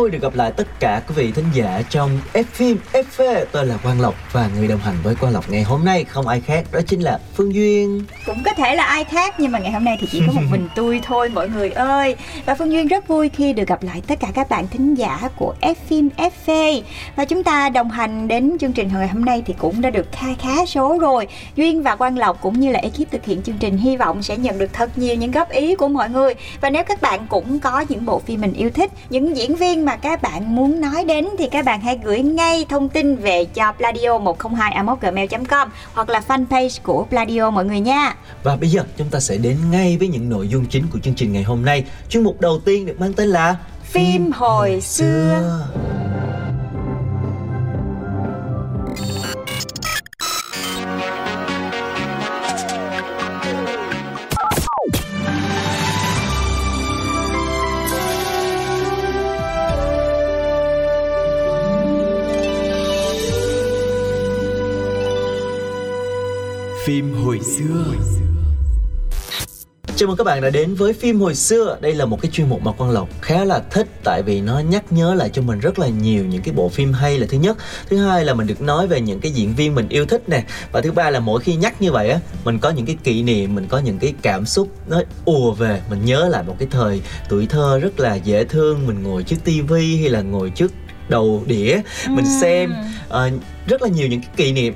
tôi được gặp lại tất cả quý vị thính giả trong F phim FV. Tôi là Quang Lộc và người đồng hành với Quang Lộc ngày hôm nay không ai khác đó chính là Phương Duyên. cũng có thể là ai khác nhưng mà ngày hôm nay thì chỉ có một mình tôi thôi mọi người ơi và phương duyên rất vui khi được gặp lại tất cả các bạn thính giả của F phim FV và chúng ta đồng hành đến chương trình ngày hôm nay thì cũng đã được kha khá số rồi duyên và quang lộc cũng như là ekip thực hiện chương trình hy vọng sẽ nhận được thật nhiều những góp ý của mọi người và nếu các bạn cũng có những bộ phim mình yêu thích những diễn viên mà các bạn muốn nói đến thì các bạn hãy gửi ngay thông tin về cho pladio 102 gmail com hoặc là fanpage của pladio mọi người nha Và bây giờ chúng ta sẽ đến ngay với những nội dung chính của chương trình ngày hôm nay. Chuyên mục đầu tiên được mang tên là Phim hồi xưa. phim xưa Chào mừng các bạn đã đến với phim hồi xưa. Đây là một cái chuyên mục mà Quang Lộc khá là thích tại vì nó nhắc nhớ lại cho mình rất là nhiều những cái bộ phim hay là thứ nhất. Thứ hai là mình được nói về những cái diễn viên mình yêu thích nè. Và thứ ba là mỗi khi nhắc như vậy á, mình có những cái kỷ niệm, mình có những cái cảm xúc nó ùa về. Mình nhớ lại một cái thời tuổi thơ rất là dễ thương, mình ngồi trước tivi hay là ngồi trước đầu đĩa. Mình xem ờ, rất là nhiều những cái kỷ niệm.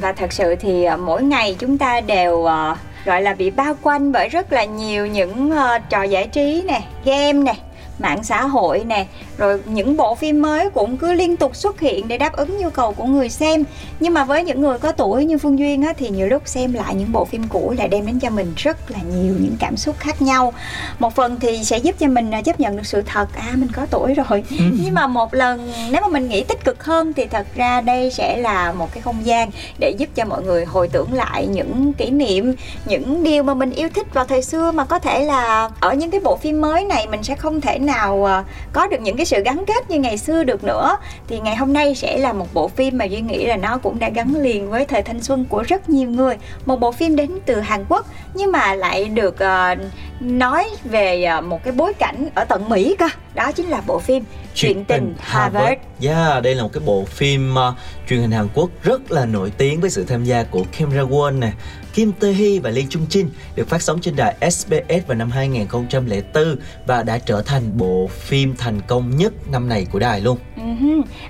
Và thật sự thì ờ, mỗi ngày chúng ta đều ờ, gọi là bị bao quanh bởi rất là nhiều những ờ, trò giải trí nè game nè mạng xã hội nè. Rồi những bộ phim mới cũng cứ liên tục xuất hiện để đáp ứng nhu cầu của người xem. Nhưng mà với những người có tuổi như phương duyên á, thì nhiều lúc xem lại những bộ phim cũ lại đem đến cho mình rất là nhiều những cảm xúc khác nhau. Một phần thì sẽ giúp cho mình à, chấp nhận được sự thật à mình có tuổi rồi. Nhưng mà một lần nếu mà mình nghĩ tích cực hơn thì thật ra đây sẽ là một cái không gian để giúp cho mọi người hồi tưởng lại những kỷ niệm những điều mà mình yêu thích vào thời xưa mà có thể là ở những cái bộ phim mới này mình sẽ không thể nào à, có được những cái sự gắn kết như ngày xưa được nữa thì ngày hôm nay sẽ là một bộ phim mà duy nghĩ là nó cũng đã gắn liền với thời thanh xuân của rất nhiều người. Một bộ phim đến từ Hàn Quốc nhưng mà lại được ờ, nói về ờ, một cái bối cảnh ở tận Mỹ cơ. Đó chính là bộ phim Chuyện tình Harvard. Yeah, đây là một cái bộ phim uh, truyền hình Hàn Quốc rất là nổi tiếng với sự tham gia của Kim Ra Won nè, Kim Tae Hee và Lee Chung Jin được phát sóng trên đài SBS vào năm 2004 và đã trở thành bộ phim thành công nhất năm này của đài luôn. Ừ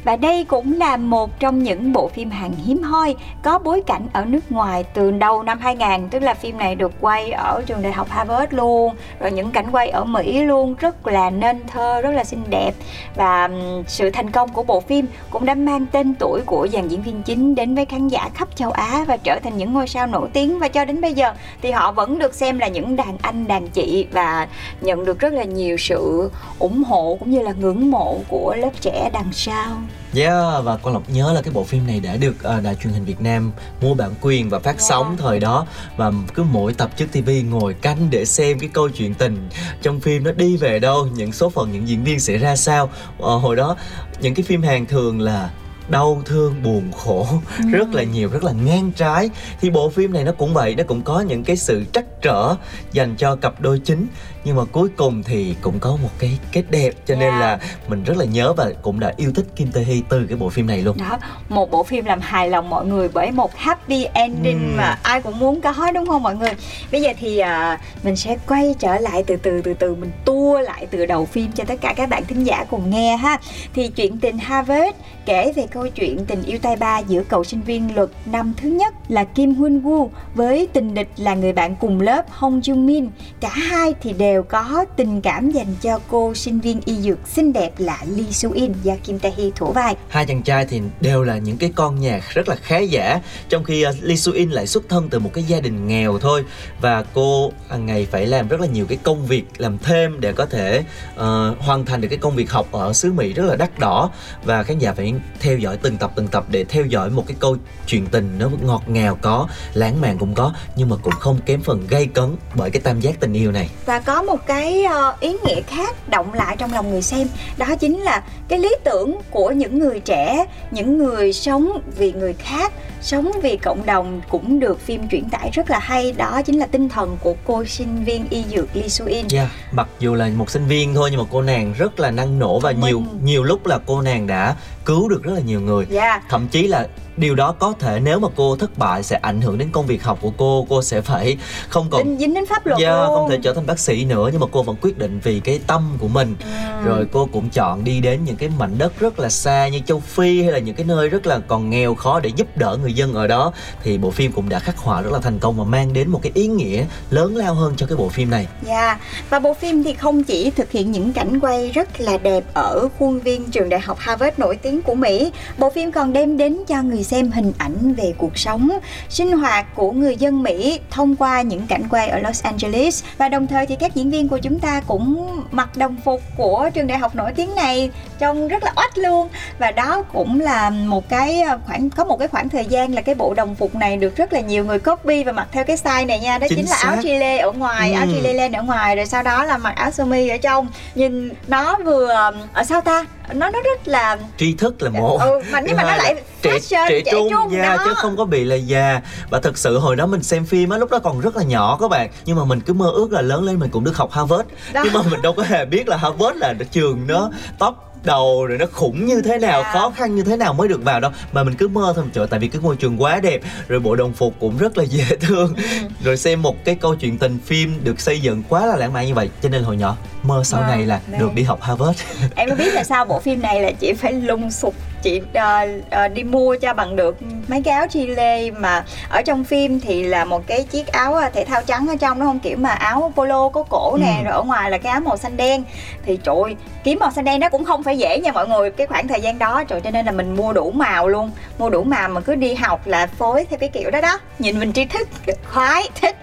và đây cũng là một trong những bộ phim hàng hiếm hoi có bối cảnh ở nước ngoài từ đầu năm 2000 tức là phim này được quay ở trường đại học Harvard luôn, rồi những cảnh quay ở Mỹ luôn, rất là nên thơ, rất là xinh đẹp và sự thành công của bộ phim cũng đã mang tên tuổi của dàn diễn viên chính đến với khán giả khắp châu Á và trở thành những ngôi sao nổi tiếng và cho đến bây giờ thì họ vẫn được xem là những đàn anh đàn chị và nhận được rất là nhiều sự ủng hộ cũng như là ngưỡng mộ của lớp trẻ đằng sau. Yeah, và con Lộc nhớ là cái bộ phim này đã được uh, đài truyền hình Việt Nam mua bản quyền và phát sóng thời đó. Và cứ mỗi tập trước TV ngồi canh để xem cái câu chuyện tình trong phim nó đi về đâu, những số phận những diễn viên sẽ ra sao. Ờ, hồi đó những cái phim Hàn thường là đau thương buồn khổ rất là nhiều rất là ngang trái. Thì bộ phim này nó cũng vậy nó cũng có những cái sự trắc trở dành cho cặp đôi chính nhưng mà cuối cùng thì cũng có một cái kết đẹp cho nên Yeah. là mình rất là nhớ và cũng đã yêu thích Kim Tae Hee từ cái bộ phim này luôn đó một bộ phim làm hài lòng mọi người bởi một happy ending Ừm. mà ai cũng muốn có đúng không mọi người bây giờ thì à, mình sẽ quay trở lại từ từ từ từ mình tua lại từ đầu phim cho tất cả các bạn thính giả cùng nghe ha thì chuyện tình Harvard kể về câu chuyện tình yêu tay ba giữa cậu sinh viên luật năm thứ nhất là Kim Hun Woo với tình địch là người bạn cùng lớp Hong Jung Min cả hai thì đều đều có tình cảm dành cho cô sinh viên y dược xinh đẹp là Lee Soo In do Kim Tae Hee thủ vai. hai chàng trai thì đều là những cái con nhà rất là khá giả trong khi uh, Lee Soo In lại xuất thân từ một cái gia đình nghèo thôi và cô hàng ngày phải làm rất là nhiều cái công việc làm thêm để có thể uh, hoàn thành được cái công việc học ở xứ Mỹ rất là đắt đỏ và khán giả phải theo dõi từng tập từng tập để theo dõi một cái câu chuyện tình nó ngọt ngào có lãng mạn cũng có nhưng mà cũng không kém phần gây cấn bởi cái tam giác tình yêu này và có một cái ờ, ý nghĩa khác động lại trong lòng người xem. Đó chính là cái lý tưởng của những người trẻ những người sống vì người khác sống vì cộng đồng cũng được phim truyền tải rất là hay. Đó chính là tinh thần của cô sinh viên y dược Lee Soo In. Yeah, mặc dù là một sinh viên thôi nhưng mà cô nàng rất là năng nổ và Thông nhiều nhiều lúc là cô nàng đã cứu được rất là nhiều người. dạ. Thậm chí là điều đó có thể nếu mà cô thất bại sẽ ảnh hưởng đến công việc học của cô, cô sẽ phải không còn dính dính đến pháp luật Yeah, luôn. không thể trở thành bác sĩ nữa nhưng mà cô vẫn quyết định vì cái tâm của mình. Ừ. rồi cô cũng chọn đi đến những cái mảnh đất rất là xa như châu Phi hay là những cái nơi rất là còn nghèo khó để giúp đỡ người dân ở đó. Thì bộ phim cũng đã khắc họa rất là thành công và mang đến một cái ý nghĩa lớn lao hơn cho cái bộ phim này. Dạ, và bộ phim thì không chỉ thực hiện những cảnh quay rất là đẹp ở khuôn viên trường đại học Harvard nổi tiếng của Mỹ, bộ phim còn đem đến cho người xem hình ảnh về cuộc sống, sinh hoạt của người dân Mỹ thông qua những cảnh quay ở Los Angeles. Và đồng thời thì các diễn viên của chúng ta cũng mặc đồng phục của trường đại học nổi tiếng này trông rất là oách luôn. Và đó cũng là một cái ờ, khoảng có một cái khoảng thời gian là cái bộ đồng phục này được rất là nhiều người copy và mặc theo cái style này nha. Đó Chính chính là áo xác. chile ở ngoài áo Ừ. chile lên ở ngoài rồi sau đó là mặc áo sơ mi ở trong. Nhìn nó vừa ở sao ta? Nó nó rất là tri thức là một. Ừ, mà nhưng mà nó lại trẻ trẻ trung, yeah, đó. chứ không có bị là già. Và thật sự hồi đó mình xem phim á lúc đó còn rất là nhỏ các bạn. Nhưng mà mình cứ mơ ước là lớn lên mình cũng được học Harvard. Đó. nhưng mà mình đâu có hề biết là Harvard là trường nó top đầu rồi nó khủng như thế nào Dạ. khó khăn như thế nào mới được vào đâu mà mình cứ mơ thôi trời tại vì cái ngôi trường quá đẹp rồi bộ đồng phục cũng rất là dễ thương Ừ. rồi xem một cái câu chuyện tình phim được xây dựng quá là lãng mạn như vậy cho nên hồi nhỏ mơ sau Vâng, này là vâng. được đi học Harvard em có biết là sao bộ phim này là chị phải lung sục chị ờ, ờ, đi mua cho bằng được. Mấy cái áo chile mà ở trong phim thì là một cái chiếc áo ờ, thể thao trắng ở trong đúng không? Kiểu mà áo polo có cổ nè Ừ. rồi ở ngoài là cái áo màu xanh đen. Thì trời ơi, kiếm màu xanh đen đó cũng không phải dễ nha mọi người. Cái khoảng thời gian đó trời cho nên là mình mua đủ màu luôn. Mua đủ màu mà cứ đi học là phối theo cái kiểu đó đó. Nhìn mình tri thức khoái thích.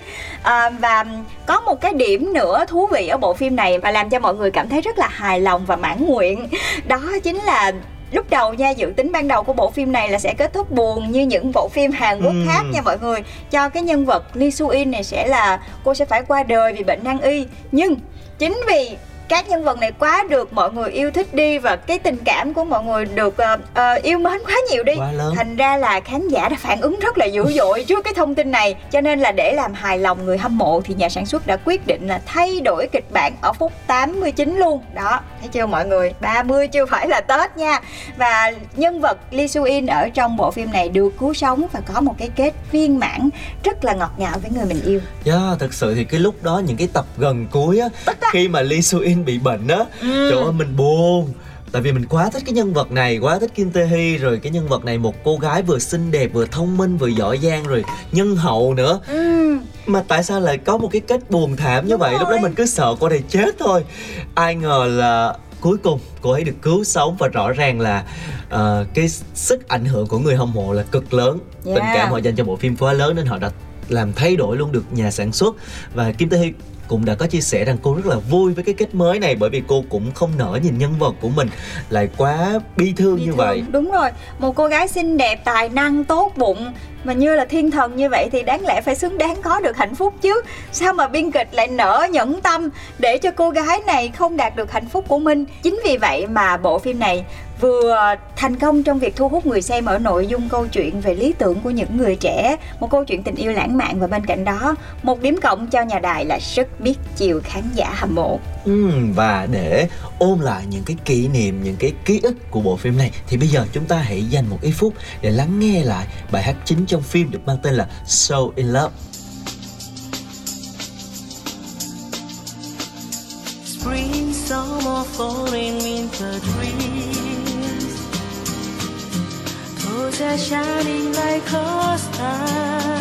À, và có một cái điểm nữa thú vị ở bộ phim này và làm cho mọi người cảm thấy rất là hài lòng và mãn nguyện. Đó chính là lúc đầu nha dự tính ban đầu của bộ phim này là sẽ kết thúc buồn như những bộ phim Hàn Quốc Ừm. khác nha mọi người cho cái nhân vật Lee Soo In này sẽ là cô sẽ phải qua đời vì bệnh nan y nhưng chính vì các nhân vật này quá được mọi người yêu thích đi và cái tình cảm của mọi người được ờ, ờ, yêu mến quá nhiều đi. Quá lớn. Thành ra là khán giả đã phản ứng rất là dữ dội trước cái thông tin này. Cho nên là để làm hài lòng người hâm mộ thì nhà sản xuất đã quyết định là thay đổi kịch bản ở phút 89 luôn. Đó thấy chưa mọi người? 30 chưa phải là Tết nha. Và nhân vật Lee Soo In ở trong bộ phim này được cứu sống và có một cái kết viên mãn rất là ngọt ngào với người mình yêu. Yeah, thật sự thì cái lúc đó những cái tập gần cuối á. khi mà Lee Soo In bị bệnh á. Ừ. trời ơi mình buồn. Tại vì mình quá thích cái nhân vật này quá thích Kim Tae Hee rồi cái nhân vật này một cô gái vừa xinh đẹp vừa thông minh vừa giỏi giang rồi nhân hậu nữa. Ừm, mà tại sao lại có một cái kết buồn thảm như Đúng vậy? Lúc đó rồi. mình cứ sợ cô này chết thôi. Ai ngờ là cuối cùng cô ấy được cứu sống và rõ ràng là ờ, cái sức ảnh hưởng của người hâm mộ là cực lớn. Yeah. tình cảm họ dành cho bộ phim quá lớn nên họ đã làm thay đổi luôn được nhà sản xuất. Và Kim Tae Hee cũng đã có chia sẻ rằng cô rất là vui với cái kết mới này bởi vì cô cũng không nỡ nhìn nhân vật của mình lại quá bi thương Bi như thương. vậy đúng rồi một cô gái xinh đẹp tài năng tốt bụng mà như là thiên thần như vậy thì đáng lẽ phải xứng đáng có được hạnh phúc chứ. Sao mà biên kịch lại nỡ nhẫn tâm để cho cô gái này không đạt được hạnh phúc của mình? Chính vì vậy mà bộ phim này vừa thành công trong việc thu hút người xem ở nội dung câu chuyện về lý tưởng của những người trẻ một câu chuyện tình yêu lãng mạn và bên cạnh đó một điểm cộng cho nhà đài là rất biết chiều khán giả hâm mộ. Ừ và để ôm lại những cái kỷ niệm, những cái ký ức của bộ phim này thì bây giờ chúng ta hãy dành một ít phút để lắng nghe lại bài hát chính trong phim được mang tên là So In Love. Spring, summer, fall, and winter dreams. Those are shining like a star.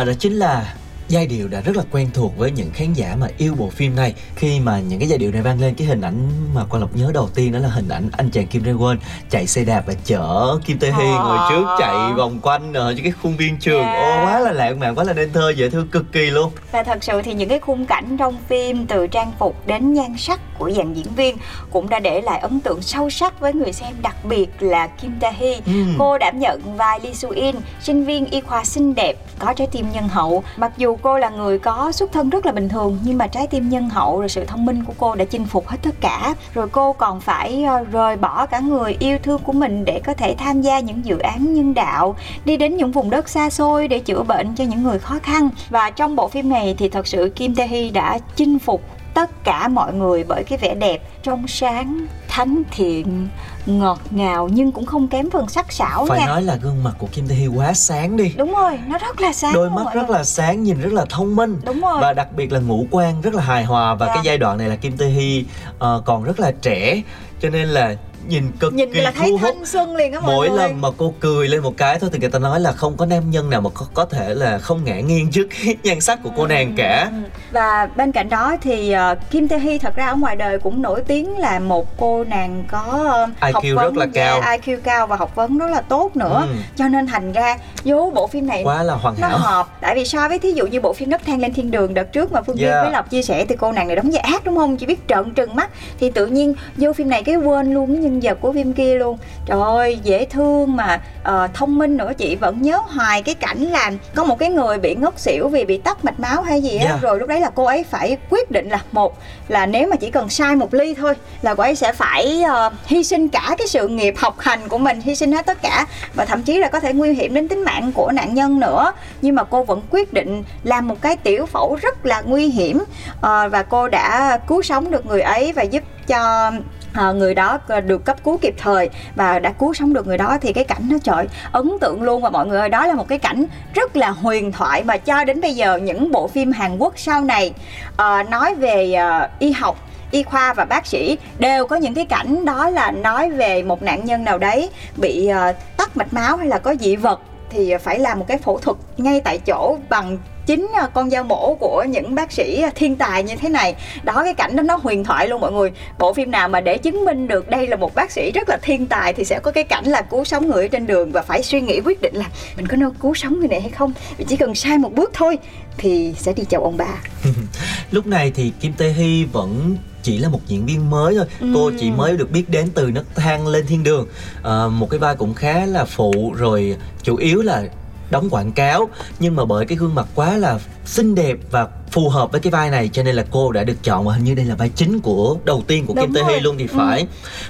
Và đó chính là giai điệu đã rất là quen thuộc với những khán giả mà yêu bộ phim này khi mà những cái giai điệu này vang lên cái hình ảnh mà quan lộc nhớ đầu tiên đó là hình ảnh anh chàng Kim Rae Won chạy xe đạp và chở Kim Tae Hee Ờ. ngồi trước chạy vòng quanh ở cái khuôn viên trường Yeah. ô quá là lãng mạn quá là nên thơ dễ thương cực kỳ luôn Và thật sự thì những cái khung cảnh trong phim từ trang phục đến nhan sắc của dàn diễn viên cũng đã để lại ấn tượng sâu sắc với người xem đặc biệt là Kim Tae Hee. Ừm. Cô đảm nhận vai Lee Soo In, sinh viên y khoa xinh đẹp, có trái tim nhân hậu. Mặc dù cô là người có xuất thân rất là bình thường nhưng mà trái tim nhân hậu rồi sự thông minh của cô đã chinh phục hết tất cả. Rồi cô còn phải ờ, rời bỏ cả người yêu thương của mình để có thể tham gia những dự án nhân đạo, đi đến những vùng đất xa xôi để chữa bệnh cho những người khó khăn. Và trong bộ phim này thì thật sự Kim Tae Hee đã chinh phục tất cả mọi người bởi cái vẻ đẹp trong sáng, thánh thiện, ngọt ngào nhưng cũng không kém phần sắc sảo phải nha. nói là gương mặt của Kim Tae Hee quá sáng đi Đúng rồi, nó rất là sáng. đôi mắt rất người. là sáng nhìn rất là thông minh Đúng rồi. và đặc biệt là ngũ quan rất là hài hòa và Dạ. cái giai đoạn này là Kim Tae Hee ờ, còn rất là trẻ cho nên là nhìn cực nhìn kỳ là thấy thu hút thanh xuân liền á mọi mỗi người. lần mà cô cười lên một cái thôi thì người ta nói là không có nam nhân nào mà có, có thể là không ngã nghiêng trước cái nhan sắc của cô nàng cả Ừ. Và bên cạnh đó thì ờ, Kim Tae Hee thật ra ở ngoài đời cũng nổi tiếng là một cô nàng có ờ, IQ học vấn rất là cao. IQ cao và học vấn rất là tốt nữa. Ừ. Cho nên thành ra vô bộ phim này quá là hoàn nó hảo hợp tại vì so với thí dụ như bộ phim nấc thang lên thiên đường đợt trước mà phương Duyên Yeah. với lộc chia sẻ thì cô nàng này đóng vai ác đúng không chỉ biết trợn trừng mắt thì tự nhiên vô phim này cái quên luôn cái nhân vật của phim kia luôn. Trời ơi dễ thương mà ờ, thông minh nữa. Chị vẫn nhớ hoài cái cảnh là có một cái người bị ngất xỉu vì bị tắc mạch máu hay gì á. Yeah. rồi lúc đấy là cô ấy phải quyết định là một là nếu mà chỉ cần sai một ly thôi là cô ấy sẽ phải ờ, hy sinh cả cái sự nghiệp học hành của mình hy sinh hết tất cả. Và thậm chí là có thể nguy hiểm đến tính mạng của nạn nhân nữa. Nhưng mà cô vẫn quyết định làm một cái tiểu phẫu rất là nguy hiểm. Ờ, và cô đã cứu sống được người ấy và giúp cho Ờ, người đó ờ, được cấp cứu kịp thời và đã cứu sống được người đó thì cái cảnh nó trời ấn tượng luôn và mọi người ơi đó là một cái cảnh rất là huyền thoại mà cho đến bây giờ những bộ phim Hàn Quốc sau này uh, nói về uh, y học y khoa và bác sĩ đều có những cái cảnh đó là nói về một nạn nhân nào đấy bị uh, tắc mạch máu hay là có dị vật thì phải làm một cái phẫu thuật ngay tại chỗ bằng chính ờ, con dao mổ của những bác sĩ thiên tài như thế này. Đó cái cảnh đó nó huyền thoại luôn mọi người. Bộ phim nào mà để chứng minh được đây là một bác sĩ rất là thiên tài thì sẽ có cái cảnh là cứu sống người ở trên đường và phải suy nghĩ quyết định là mình có nên cứu sống người này hay không. Vì chỉ cần sai một bước thôi thì sẽ đi chào ông bà. Lúc này thì Kim Tae Hee vẫn chỉ là một diễn viên mới thôi. Cô chỉ mới được biết đến từ nấc thang lên thiên đường. Ờ, một cái vai cũng khá là phụ rồi chủ yếu là đóng quảng cáo. Nhưng mà bởi cái gương mặt quá là xinh đẹp và phù hợp với cái vai này cho nên là cô đã được chọn và hình như đây là vai chính của đầu tiên của Kim Tae Hee luôn thì phải.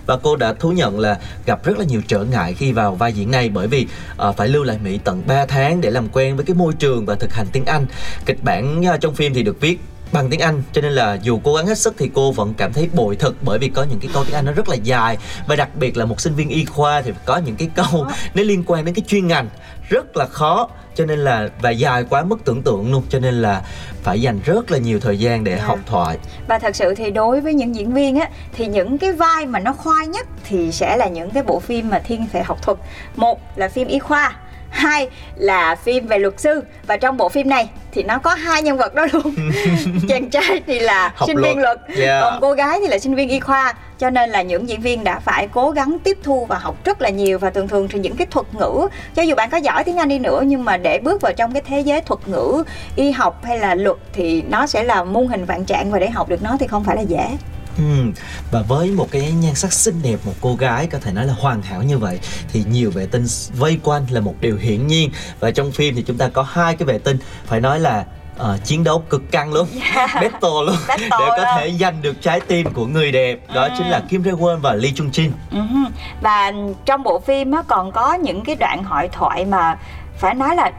Và cô đã thú nhận là gặp rất là nhiều trở ngại khi vào vai diễn này bởi vì ờ, phải lưu lại Mỹ tận 3 tháng để làm quen với cái môi trường và thực hành tiếng Anh. Kịch bản ờ, trong phim thì được viết bằng tiếng Anh cho nên là dù cố gắng hết sức thì cô vẫn cảm thấy bội thực bởi vì có những cái câu tiếng Anh nó rất là dài. Và đặc biệt là một sinh viên y khoa thì có những cái câu nó liên quan đến cái chuyên ngành rất là khó cho nên là và dài quá mức tưởng tượng luôn cho nên là phải dành rất là nhiều thời gian để Yeah. học thoại và thật sự thì đối với những diễn viên á thì những cái vai mà nó khoai nhất thì sẽ là những cái bộ phim mà thiên về học thuật một là phim y khoa hai là phim về luật sư. Và trong bộ phim này thì nó có hai nhân vật đó luôn. Chàng trai thì là Học sinh luật. viên luật Yeah. còn cô gái thì là sinh viên y khoa. Cho nên là những diễn viên đã phải cố gắng tiếp thu và học rất là nhiều. Và thường thường thì những cái thuật ngữ cho dù bạn có giỏi tiếng Anh đi nữa nhưng mà để bước vào trong cái thế giới thuật ngữ y học hay là luật thì nó sẽ là muôn hình vạn trạng. Và để học được nó thì không phải là dễ Ừm, và với một cái nhan sắc xinh đẹp một cô gái có thể nói là hoàn hảo như vậy thì nhiều vệ tinh vây quanh là một điều hiển nhiên. Và trong phim thì chúng ta có hai cái vệ tinh phải nói là ờ, chiến đấu cực căng luôn. Battle luôn. Battle để có luôn. thể giành được trái tim của người đẹp. Đó chính là Kim Rae Won và Lee Chung Jin Ừ. Và trong bộ phim á, còn có những cái đoạn hội thoại mà phải nói là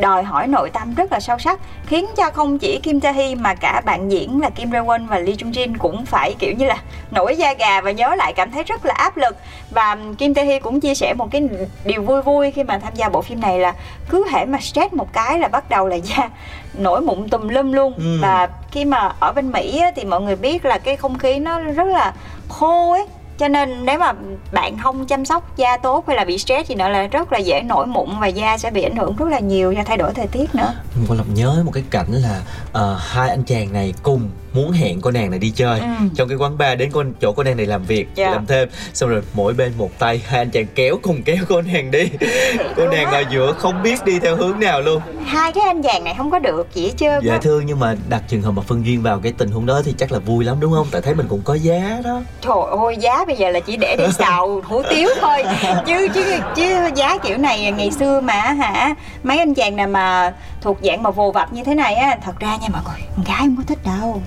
đòi hỏi nội tâm rất là sâu sắc khiến cho không chỉ Kim Tae Hee mà cả bạn diễn là Kim Rae Won và Lee Chung Jin cũng phải kiểu như là nổi da gà và nhớ lại cảm thấy rất là áp lực và Kim Tae Hee cũng chia sẻ một cái điều vui vui khi mà tham gia bộ phim này là cứ hễ mà stress một cái là bắt đầu là da nổi mụn tùm lum luôn Ừ. và khi mà ở bên Mỹ á, thì mọi người biết là cái không khí nó rất là khô ấy cho nên nếu mà bạn không chăm sóc da tốt hay là bị stress gì nữa là rất là dễ nổi mụn và da sẽ bị ảnh hưởng rất là nhiều do thay đổi thời tiết nữa. Mình còn làm nhớ một cái cảnh là uh, hai anh chàng này cùng muốn hẹn cô nàng này đi chơi. Ừ. trong cái quán bar đến con chỗ cô nàng này làm việc Dạ. làm thêm. Xong rồi mỗi bên một tay hai anh chàng kéo cùng kéo cô nàng đi. Cô nàng ở giữa không biết đi theo hướng nào luôn. Hai cái anh chàng này không có được hết trơn dạ thưa nhưng mà đặt trường hợp mà phân duyên vào cái tình huống đó thì chắc là vui lắm đúng không? Tại thấy mình cũng có giá đó. Trời ơi giá bây giờ là chỉ để đi xào hủ tiếu thôi. Chứ chứ chứ giá kiểu này ngày xưa mà hả mấy anh chàng nào mà thuộc dạng mà vồ vập như thế này á thật ra nha mọi người con gái không có thích đâu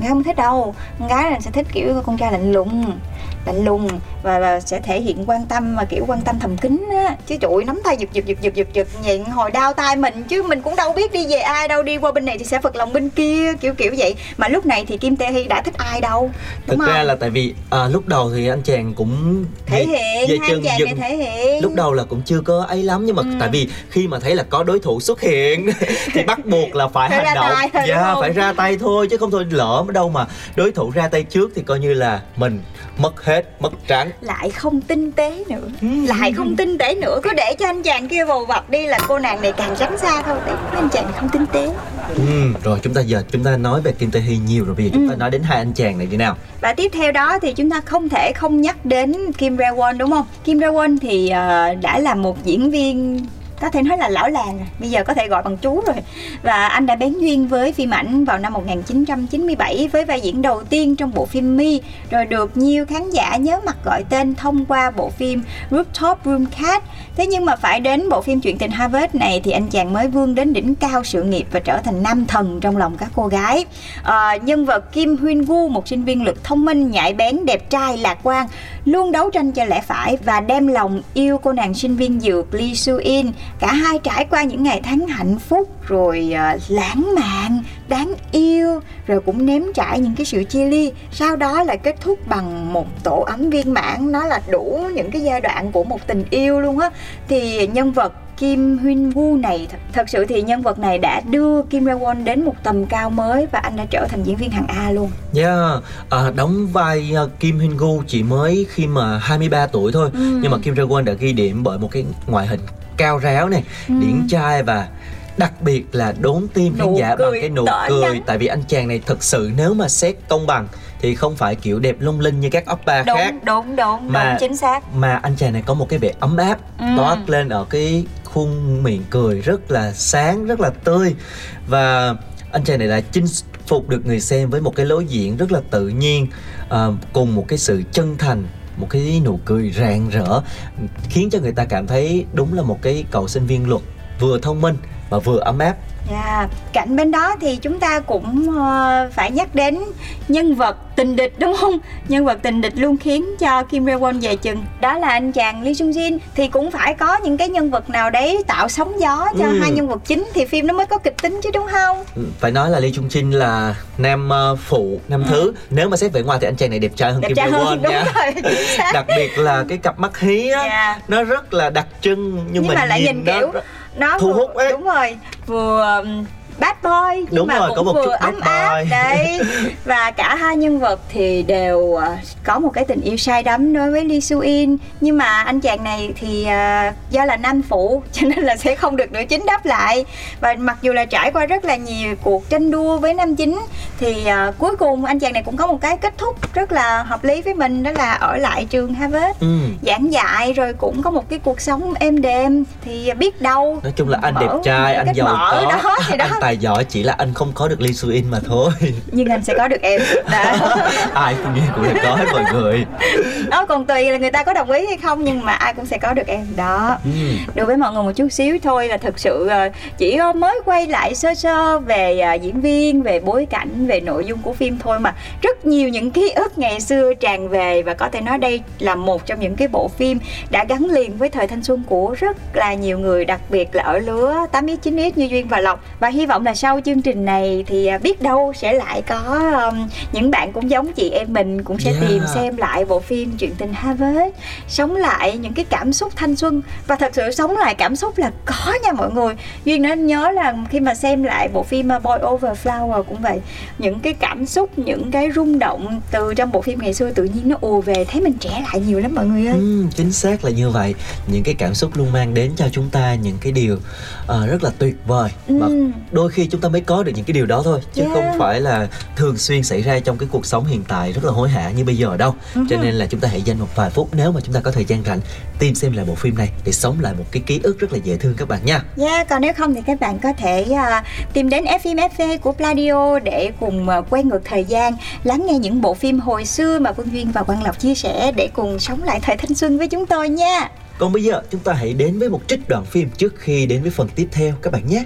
gái không thích đâu. Con gái là sẽ thích kiểu con trai lạnh lùng lạnh lùng và là sẽ thể hiện quan tâm mà kiểu quan tâm thầm kín á. Chứ trụi nắm tay giật giật giật giật giật giật nhịn hồi đau tay mình chứ mình cũng đâu biết đi về ai đâu. Đi qua bên này thì sẽ phật lòng bên kia kiểu kiểu vậy. Mà lúc này thì kim tae hy đã thích ai đâu thực ra là tại vì à, lúc đầu thì anh chàng cũng thể hiện hai chân chàng này thể hiện. lúc đầu là cũng chưa có ấy lắm nhưng mà Ừ. tại vì khi mà thấy là có đối thủ xuất hiện thì bắt buộc là phải, Phải hành động. dạ không? phải ra tay thôi chứ không thôi lỡ đâu mà đối thủ ra tay trước thì coi như là mình mất hết mất trắng. Lại không tinh tế nữa. Ừ. lại không tinh tế nữa. Cứ để cho anh chàng kia vồ vập đi là cô nàng này càng tránh xa thôi. Đấy, anh chàng này không tinh tế. Ừ. rồi chúng ta giờ chúng ta nói về Kim Tae Hee nhiều rồi. Bây giờ chúng ta Ừ. nói đến hai anh chàng này đi nào. Và tiếp theo đó thì chúng ta không thể không nhắc đến Kim Rae Won đúng không? Kim Rae Won thì ờ, đã là một diễn viên có thể nói là lão làng rồi. Bây giờ có thể gọi bằng chú rồi. Và anh đã bén duyên với phim ảnh vào năm 1997 với vai diễn đầu tiên trong bộ phim Mi rồi được nhiều khán giả nhớ mặt gọi tên thông qua bộ phim Rooftop Room Cat. Thế nhưng mà phải đến bộ phim chuyện tình Harvard này thì anh chàng mới vươn đến đỉnh cao sự nghiệp và trở thành nam thần trong lòng các cô gái. À, nhân vật Kim Huyên Gu một sinh viên lực thông minh nhạy bén đẹp trai lạc quan luôn đấu tranh cho lẽ phải và đem lòng yêu cô nàng sinh viên dược Lee Soo In cả hai trải qua những ngày tháng hạnh phúc rồi ờ, lãng mạn đáng yêu rồi cũng nếm trải những cái sự chia ly sau đó lại kết thúc bằng một tổ ấm viên mãn nó là đủ những cái giai đoạn của một tình yêu luôn á thì nhân vật Kim Huyên Woo này th- thật sự thì nhân vật này đã đưa Kim Rae Won đến một tầm cao mới và anh đã trở thành diễn viên hàng A luôn. Yeah, à, đóng vai uh, Kim Hyun Gu chỉ mới khi mà 23 tuổi thôi Ừ. nhưng mà Kim Rae Won đã ghi điểm bởi một cái ngoại hình cao ráo này, Ừ. điển trai và đặc biệt là đốn tim khán giả bằng cái nụ cười nắng. tại vì anh chàng này thực sự nếu mà xét công bằng thì không phải kiểu đẹp lung linh như các oppa khác Đúng đúng đúng Mà- đúng chính xác. mà anh chàng này có một cái vẻ ấm áp Ừ. toát lên ở cái khuôn miệng cười rất là sáng rất là tươi và anh chàng này đã chinh phục được người xem với một cái lối diễn rất là tự nhiên à, cùng một cái sự chân thành một cái nụ cười rạng rỡ, khiến cho người ta cảm thấy đúng là một cái cậu sinh viên luật vừa thông minh và vừa ấm áp. Dạ, cạnh bên đó thì chúng ta cũng ờ, phải nhắc đến nhân vật tình địch đúng không? Nhân vật tình địch luôn khiến cho Kim Rae Won về chừng. Đó là anh chàng Lee Sung Jin thì cũng phải có những cái nhân vật nào đấy tạo sóng gió cho Ừ. hai nhân vật chính thì phim nó mới có kịch tính chứ đúng không? phải nói là Lee Chung Jin là nam ờ, phụ nam thứ nếu mà xét vẻ ngoài thì anh chàng này đẹp trai hơn Ừ. Đẹp Kim Rae Won nha rồi, đặc biệt là cái cặp mắt hí á Dạ. nó rất là đặc trưng nhưng, Nhưng mà, mà lại nhìn nó kiểu rất- nó Thu vừa- hút ấy. đúng rồi vừa bad boy nhưng Đúng mà rồi, cũng có một vừa chút ấm áp boy. đấy. Và cả hai nhân vật thì đều à, có một cái tình yêu say đắm đối với Lee Soo In. Nhưng mà anh chàng này thì à, do là nam phụ cho nên là sẽ không được nữ chính đáp lại. Và mặc dù là trải qua rất là nhiều cuộc tranh đua với nam chính thì à, cuối cùng anh chàng này cũng có một cái kết thúc rất là hợp lý với mình đó là ở lại trường Harvard. Ừ. giảng dạy rồi cũng có một cái cuộc sống êm đềm thì biết đâu nói chung là anh đẹp trai anh giàu có. đó thì đó. Anh tài giỏi chỉ là anh không có được Lee Soo In mà thôi. Nhưng anh sẽ có được em. Đó. ai cũng như cũng đều có hết mọi người. Đó còn tùy là người ta có đồng ý hay không nhưng mà ai cũng sẽ có được em. Đó. Ừ. đối với mọi người một chút xíu thôi là thực sự ờ, chỉ có mới quay lại sơ sơ về ờ, diễn viên về bối cảnh về nội dung của phim thôi mà rất nhiều những ký ức ngày xưa tràn về và có thể nói đây là một trong những cái bộ phim đã gắn liền với thời thanh xuân của rất là nhiều người đặc biệt là ở lứa 8x 9x như duyên và lộc. Và hy vọng là sau chương trình này thì à, biết đâu sẽ lại có um, những bạn cũng giống chị em mình cũng sẽ Yeah. tìm xem lại bộ phim chuyện tình Harvest sống lại những cái cảm xúc thanh xuân. Và thật sự sống lại cảm xúc là có nha mọi người. Duyên nó nhớ là khi mà xem lại bộ phim uh, Boy Over Flower cũng vậy. Những cái cảm xúc những cái rung động từ trong bộ phim ngày xưa tự nhiên nó ùa về thấy mình trẻ lại nhiều lắm mọi người ơi. Ừ, chính xác là như vậy. Những cái cảm xúc luôn mang đến cho chúng ta những cái điều ờ, rất là tuyệt vời và Ừ. đôi khi chúng ta mới có được những cái điều đó thôi chứ Yeah. không phải là thường xuyên xảy ra trong cái cuộc sống hiện tại rất là hối hả như bây giờ đâu Ừ cho nên là chúng ta hãy dành một vài phút nếu mà chúng ta có thời gian rảnh tìm xem lại bộ phim này để sống lại một cái ký ức rất là dễ thương các bạn nha Yeah, còn nếu không thì các bạn có thể à, tìm đến FM FV của Pladio để cùng à, quay ngược thời gian, lắng nghe những bộ phim hồi xưa mà Phương Duyên và Quang Lộc chia sẻ để cùng sống lại thời thanh xuân với chúng tôi nha. còn bây giờ chúng ta hãy đến với một trích đoạn phim trước khi đến với phần tiếp theo các bạn nhé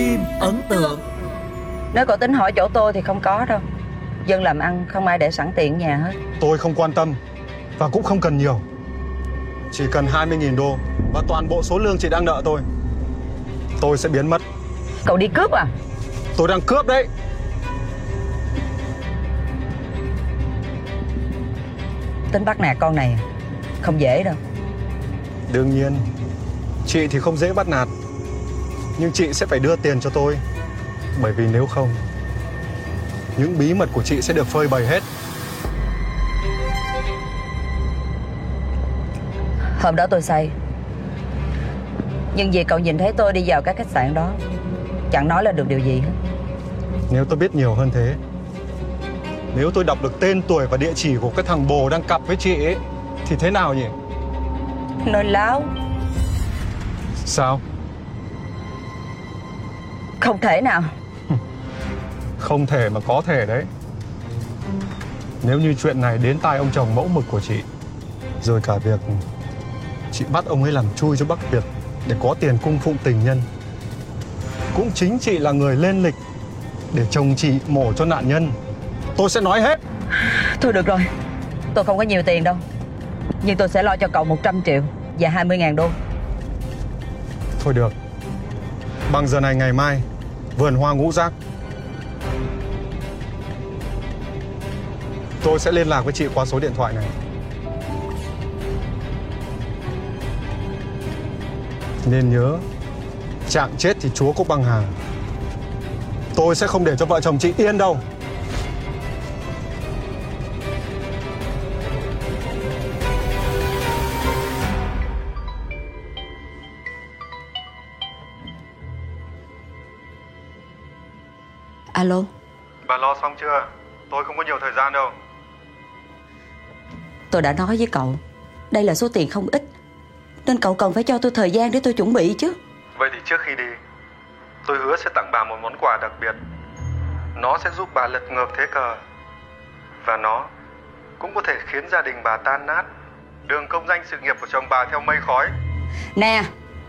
phim ấn tượng Nếu cậu tính hỏi chỗ tôi thì không có đâu Dân làm ăn không ai để sẵn tiền nhà hết Tôi không quan tâm và cũng không cần nhiều. Chỉ cần 20.000 đô và toàn bộ số lương chị đang nợ tôi. Tôi sẽ biến mất. Cậu đi cướp à Tôi đang cướp đấy. Tính bắt nạt con này? Không dễ đâu Đương nhiên, chị thì không dễ bắt nạt. Nhưng chị sẽ phải đưa tiền cho tôi. Bởi vì nếu không, những bí mật của chị sẽ được phơi bày hết. Hôm đó tôi say Nhưng vì cậu nhìn thấy tôi đi vào các khách sạn đó Chẳng nói là được điều gì hết Nếu tôi biết nhiều hơn thế Nếu tôi đọc được tên tuổi và địa chỉ của cái thằng bồ đang cặp với chị ấy Thì thế nào nhỉ? Nói láo Sao? Không thể nào. Không thể mà có thể đấy. Nếu như chuyện này đến tai ông chồng mẫu mực của chị Rồi cả việc Chị bắt ông ấy làm chui cho Bắc Việt Để có tiền cung phụng tình nhân Cũng chính chị là người lên lịch Để chồng chị mổ cho nạn nhân Tôi sẽ nói hết. Thôi được rồi Tôi không có nhiều tiền đâu Nhưng tôi sẽ lo cho cậu 100 triệu Và 20 ngàn đô. Thôi được Bằng giờ này ngày mai Vườn hoa ngũ giác. Tôi sẽ liên lạc với chị qua số điện thoại này. Nên nhớ Chạm chết thì chúa cũng băng hà. Tôi sẽ không để cho vợ chồng chị yên đâu. Alo? Bà lo xong chưa? Tôi không có nhiều thời gian đâu. Tôi đã nói với cậu Đây là số tiền không ít Nên cậu cần phải cho tôi thời gian để tôi chuẩn bị chứ. Vậy thì trước khi đi Tôi hứa sẽ tặng bà một món quà đặc biệt. Nó sẽ giúp bà lật ngược thế cờ Và nó cũng có thể khiến gia đình bà tan nát. Đường công danh sự nghiệp của chồng bà theo mây khói. Nè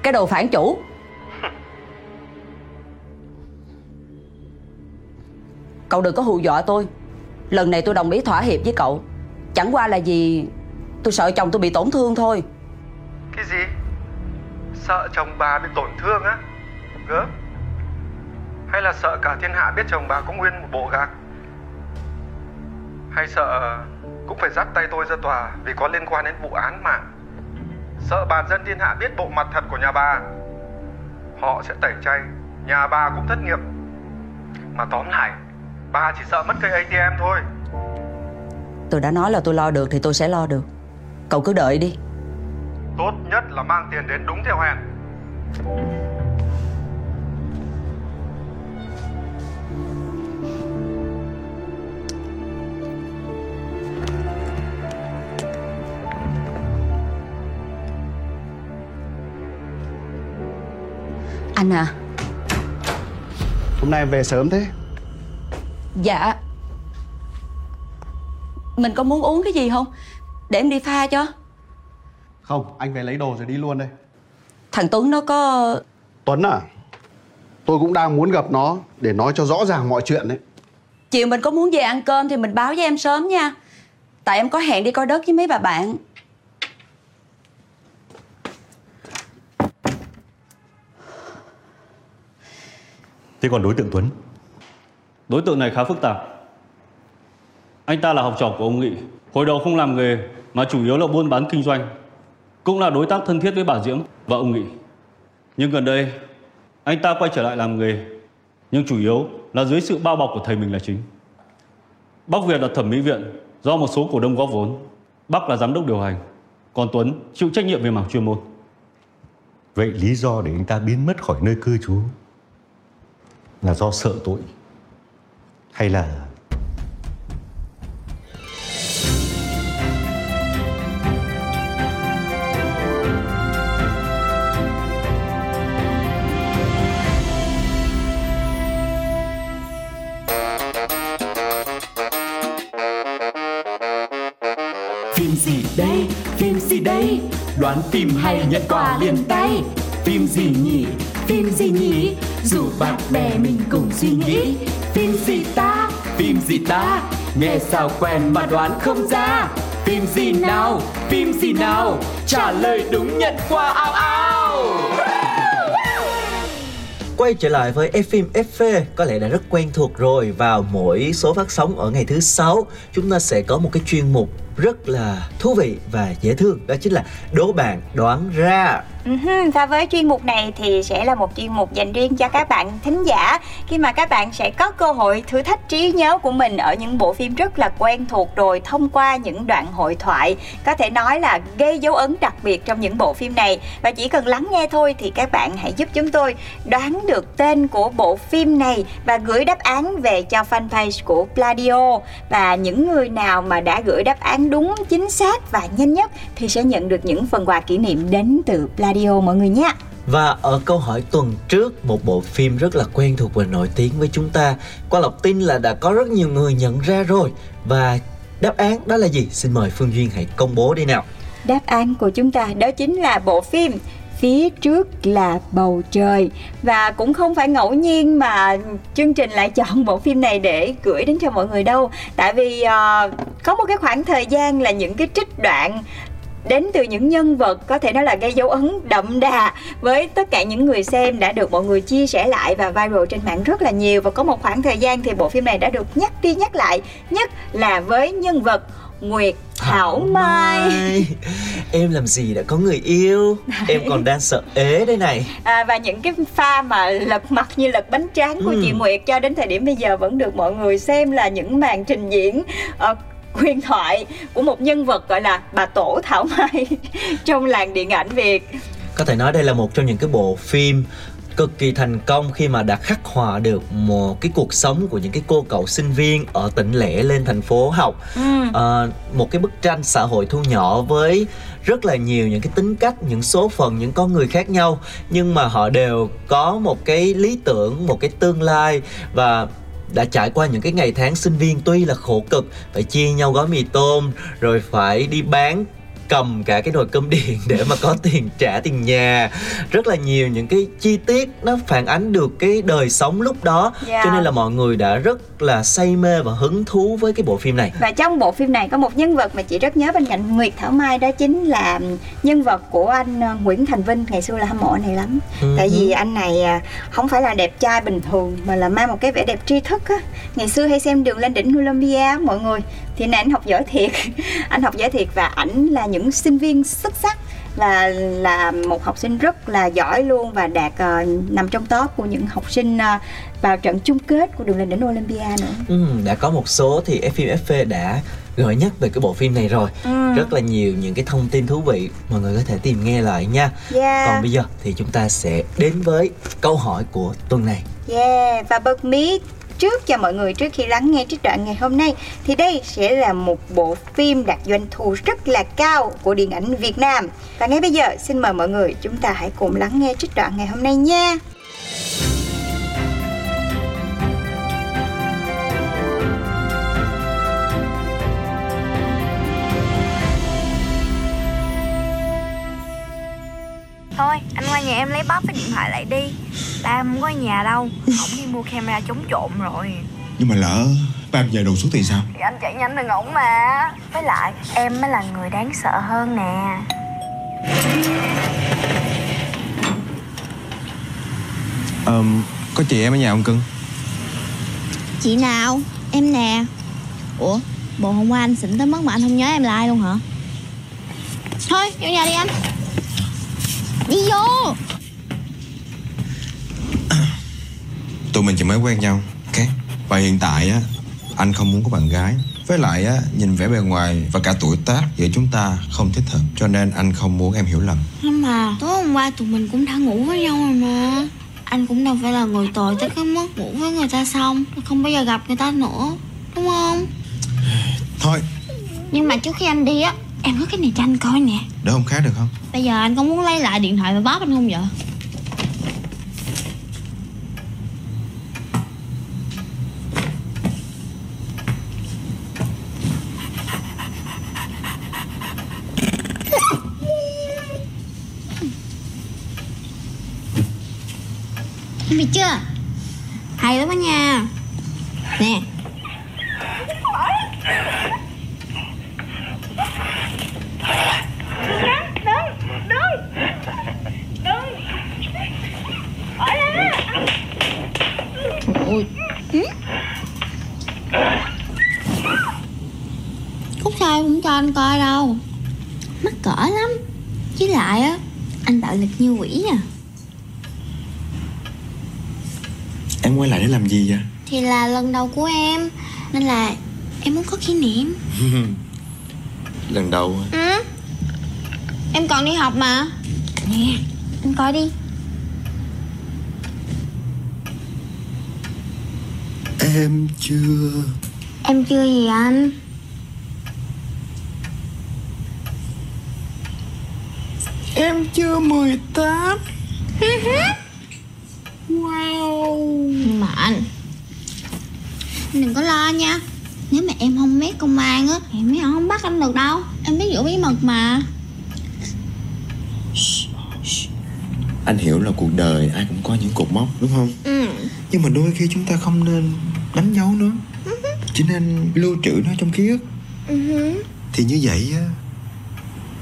Cái đồ phản chủ Cậu đừng có hù dọa tôi Lần này tôi đồng ý thỏa hiệp với cậu Chẳng qua là gì Tôi sợ chồng tôi bị tổn thương thôi Cái gì? Sợ chồng bà bị tổn thương á? Gớm Hay là sợ cả thiên hạ biết chồng bà có nguyên một bộ gạc? Hay sợ cũng phải dắt tay tôi ra tòa vì có liên quan đến vụ án mạng? Sợ bà dân thiên hạ biết bộ mặt thật của nhà bà Họ sẽ tẩy chay Nhà bà cũng thất nghiệp Mà tóm lại Bà chỉ sợ mất cây ATM thôi. Tôi đã nói là tôi lo được thì tôi sẽ lo được. Cậu cứ đợi đi. Tốt nhất là mang tiền đến đúng theo hẹn. Anh à. Hôm nay em về sớm thế Dạ. Mình có muốn uống cái gì không? Để em đi pha cho. Không, anh về lấy đồ rồi đi luôn đây. Thằng Tuấn nó có Tuấn à Tôi cũng đang muốn gặp nó Để nói cho rõ ràng mọi chuyện đấy. Chiều mình có muốn về ăn cơm thì mình báo với em sớm nha. Tại em có hẹn đi coi đất với mấy bà bạn. Thế còn đối tượng Tuấn? Đối tượng này khá phức tạp. Anh ta là học trò của ông Nghị. Hồi đầu không làm nghề, mà chủ yếu là buôn bán kinh doanh, cũng là đối tác thân thiết với bà Diễm và ông Nghị. Nhưng gần đây, anh ta quay trở lại làm nghề, nhưng chủ yếu là dưới sự bao bọc của thầy mình là chính. Bắc Việt là thẩm mỹ viện do một số cổ đông góp vốn, Bắc là giám đốc điều hành, còn Tuấn chịu trách nhiệm về mảng chuyên môn. Vậy lý do để anh ta biến mất khỏi nơi cư trú là do sợ tội hay là Phim gì đây, phim gì đây Đoán phim hay nhận quà liền tay. Phim gì nhỉ, phim gì nhỉ? Dù bạn bè mình cùng suy nghĩ Phim gì ta, phim gì ta Nghe sao quen mà đoán không ra? Phim gì nào, phim gì nào? Trả lời đúng nhận quà ao ao. Quay trở lại với F phim FV có lẽ đã rất quen thuộc rồi vào mỗi số phát sóng ở ngày thứ sáu. Chúng ta sẽ có một cái chuyên mục rất là thú vị và dễ thương. Đó chính là đố bạn đoán ra. Uh-huh, Và với chuyên mục này thì sẽ là một chuyên mục dành riêng cho các bạn thính giả. Khi mà các bạn sẽ có cơ hội thử thách trí nhớ của mình ở những bộ phim rất là quen thuộc rồi thông qua những đoạn hội thoại có thể nói là gây dấu ấn đặc biệt trong những bộ phim này. Và chỉ cần lắng nghe thôi thì các bạn hãy giúp chúng tôi đoán được tên của bộ phim này và gửi đáp án về cho fanpage của Pladio. Và những người nào mà đã gửi đáp án đúng chính xác và nhanh nhất thì sẽ nhận được những phần quà kỷ niệm đến từ Pladio mọi người nhé. Và ở câu hỏi tuần trước, một bộ phim rất là quen thuộc và nổi tiếng với chúng ta. Qua lọc tin là đã có rất nhiều người nhận ra rồi. Và đáp án đó là gì? Xin mời Phương Duyên hãy công bố đi nào. Đáp án của chúng ta đó chính là bộ phim Phía trước là bầu trời. Và cũng không phải ngẫu nhiên mà chương trình lại chọn bộ phim này để gửi đến cho mọi người đâu. Tại vì uh, có một cái khoảng thời gian là những cái trích đoạn đến từ những nhân vật có thể nói là gây dấu ấn đậm đà với tất cả những người xem đã được mọi người chia sẻ lại và viral trên mạng rất là nhiều. Và có một khoảng thời gian thì bộ phim này đã được nhắc đi nhắc lại nhất là với nhân vật Nguyệt Thảo Mai. Em làm gì đã có người yêu? Em còn đang sợ ế đây này. À, và những cái pha mà lật mặt như lật bánh tráng của Ừ. chị Nguyệt cho đến thời điểm bây giờ vẫn được mọi người xem là những màn trình diễn ờ, huyền thoại của một nhân vật gọi là bà Tổ Thảo Mai trong làng điện ảnh Việt. Có thể nói đây là một trong những cái bộ phim cực kỳ thành công khi mà đã khắc họa được một cái cuộc sống của những cái cô cậu sinh viên ở tỉnh lẻ lên thành phố học Ừ. Ờ, một cái bức tranh xã hội thu nhỏ với rất là nhiều những cái tính cách những số phận những con người khác nhau nhưng mà họ đều có một cái lý tưởng một cái tương lai và đã trải qua những cái ngày tháng sinh viên tuy là khổ cực phải chia nhau gói mì tôm rồi phải đi bán cầm cả cái nồi cơm điện để mà có tiền trả tiền nhà rất là nhiều những cái chi tiết nó phản ánh được cái đời sống lúc đó Dạ. cho nên là mọi người đã rất là say mê và hứng thú với cái bộ phim này Và trong bộ phim này có một nhân vật mà chị rất nhớ bên cạnh Nguyệt Thảo Mai đó chính là nhân vật của anh ờ, Nguyễn Thành Vinh ngày xưa là hâm mộ này lắm. Ừ. Tại vì anh này à, không phải là đẹp trai bình thường mà là mang một cái vẻ đẹp tri thức á. Ngày xưa hay xem đường lên đỉnh Olympia á, mọi người thì này anh học giỏi thiệt. anh học giỏi thiệt và ảnh là những sinh viên xuất sắc là là một học sinh rất là giỏi luôn và đạt ờ, nằm trong top của những học sinh ờ, vào trận chung kết của đường lên đỉnh Olympia nữa. Ừ, đã có một số thì phim FV đã gợi nhắc về cái bộ phim này rồi Ừ. rất là nhiều những cái thông tin thú vị mọi người có thể tìm nghe lại nha Yeah. còn bây giờ thì chúng ta sẽ đến với câu hỏi của tuần này Yeah, và bật mí trước cho mọi người trước khi lắng nghe trích đoạn ngày hôm nay thì đây sẽ là một bộ phim đạt doanh thu rất là cao của điện ảnh Việt Nam. Và ngay bây giờ, xin mời mọi người chúng ta hãy cùng lắng nghe trích đoạn ngày hôm nay nha. Thôi. Anh qua nhà em lấy bắp với điện thoại lại đi. Ba em không có ở nhà đâu. Ổng đi mua camera chống trộm rồi. Nhưng mà lỡ ba em về đồ số tiền sao? Thì anh chạy nhanh hơn ổng mà. Với lại em mới là người đáng sợ hơn nè. Ờ, có chị em ở nhà không cưng? Chị nào? Em nè. Ủa, bộ hôm qua anh xỉn tới mức mà anh không nhớ em là ai luôn hả? Thôi vô nhà đi anh Đi vô. Tụi mình chỉ mới quen nhau Ok Và hiện tại á Anh không muốn có bạn gái. Với lại á Nhìn vẻ bề ngoài Và cả tuổi tác giữa chúng ta không thích hợp Cho nên anh không muốn em hiểu lầm. Nhưng mà tối hôm qua tụi mình cũng đã ngủ với nhau rồi mà. Anh cũng đâu phải là người tồi tới cái mức ngủ với người ta xong Không bao giờ gặp người ta nữa Đúng không? Thôi. Nhưng mà trước khi anh đi á Em có cái này cho anh coi nè Để hôm khác được không Bây giờ anh có muốn lấy lại điện thoại và bóp anh không vậy? Em biết chưa? Hay lắm á nha Nè Sau em không cho anh coi đâu? Mắc cỡ lắm. Với lại á Anh bạo lực như quỷ à. Em quay lại để làm gì vậy? Thì là lần đầu của em Nên là em muốn có kỷ niệm. Lần đầu ừ? Em còn đi học mà. Nè Anh coi đi. Em chưa. Em chưa gì anh Em chưa 18 Wow. Nhưng mà anh. Anh đừng có lo nha. Nếu mà em không mét công an á Thì mấy ông không bắt anh được đâu. Em biết giữ bí mật mà. Anh hiểu là cuộc đời ai cũng có những cột mốc đúng không? Ừ. Nhưng mà đôi khi chúng ta không nên đánh dấu nó. Chỉ nên lưu trữ nó trong ký ức. Ừ Thì như vậy á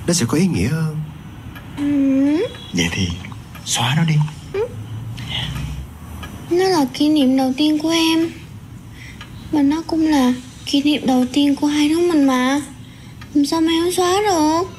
Nó sẽ có ý nghĩa hơn ừ Vậy thì xóa nó đi. Nó là kỷ niệm đầu tiên của em. Mà nó cũng là kỷ niệm đầu tiên của hai đứa mình mà. Làm sao mà em xóa được?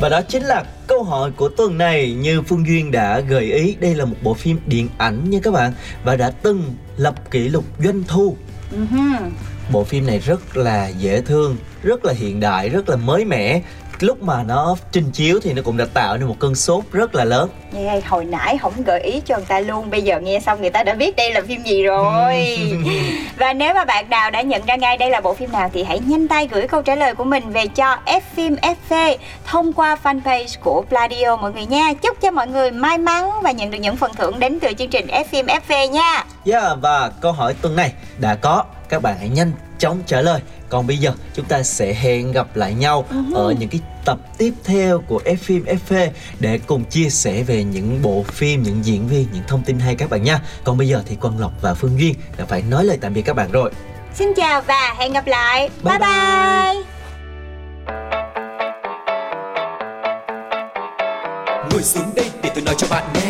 Và đó chính là câu hỏi của tuần này như Phương Duyên đã gợi ý đây là một bộ phim điện ảnh nha các bạn và đã từng lập kỷ lục doanh thu. Uh-huh. Bộ phim này rất là dễ thương, rất là hiện đại, rất là mới mẻ. Lúc mà nó trình chiếu thì nó cũng đã tạo nên một cơn sốt rất là lớn. Nghe hồi nãy không gợi ý cho người ta luôn Bây giờ nghe xong người ta đã biết đây là phim gì rồi. Và nếu mà bạn nào đã nhận ra ngay đây là bộ phim nào Thì hãy nhanh tay gửi câu trả lời của mình về cho F phim FV Thông qua fanpage của Pladio mọi người nha. Chúc cho mọi người may mắn và nhận được những phần thưởng đến từ chương trình F phim FV nha. Yeah, và câu hỏi tuần này đã có. Các bạn hãy nhanh chóng trả lời. Còn bây giờ chúng ta sẽ hẹn gặp lại nhau Uh-huh. Ở những cái tập tiếp theo của F phim FV Để cùng chia sẻ về những bộ phim, những diễn viên, những thông tin hay các bạn nha. Còn bây giờ thì Quang Lộc và Phương Duyên đã phải nói lời tạm biệt các bạn rồi. Xin chào và hẹn gặp lại. Bye Bye bye, bye. Ngồi xuống đây để tôi nói cho bạn nghe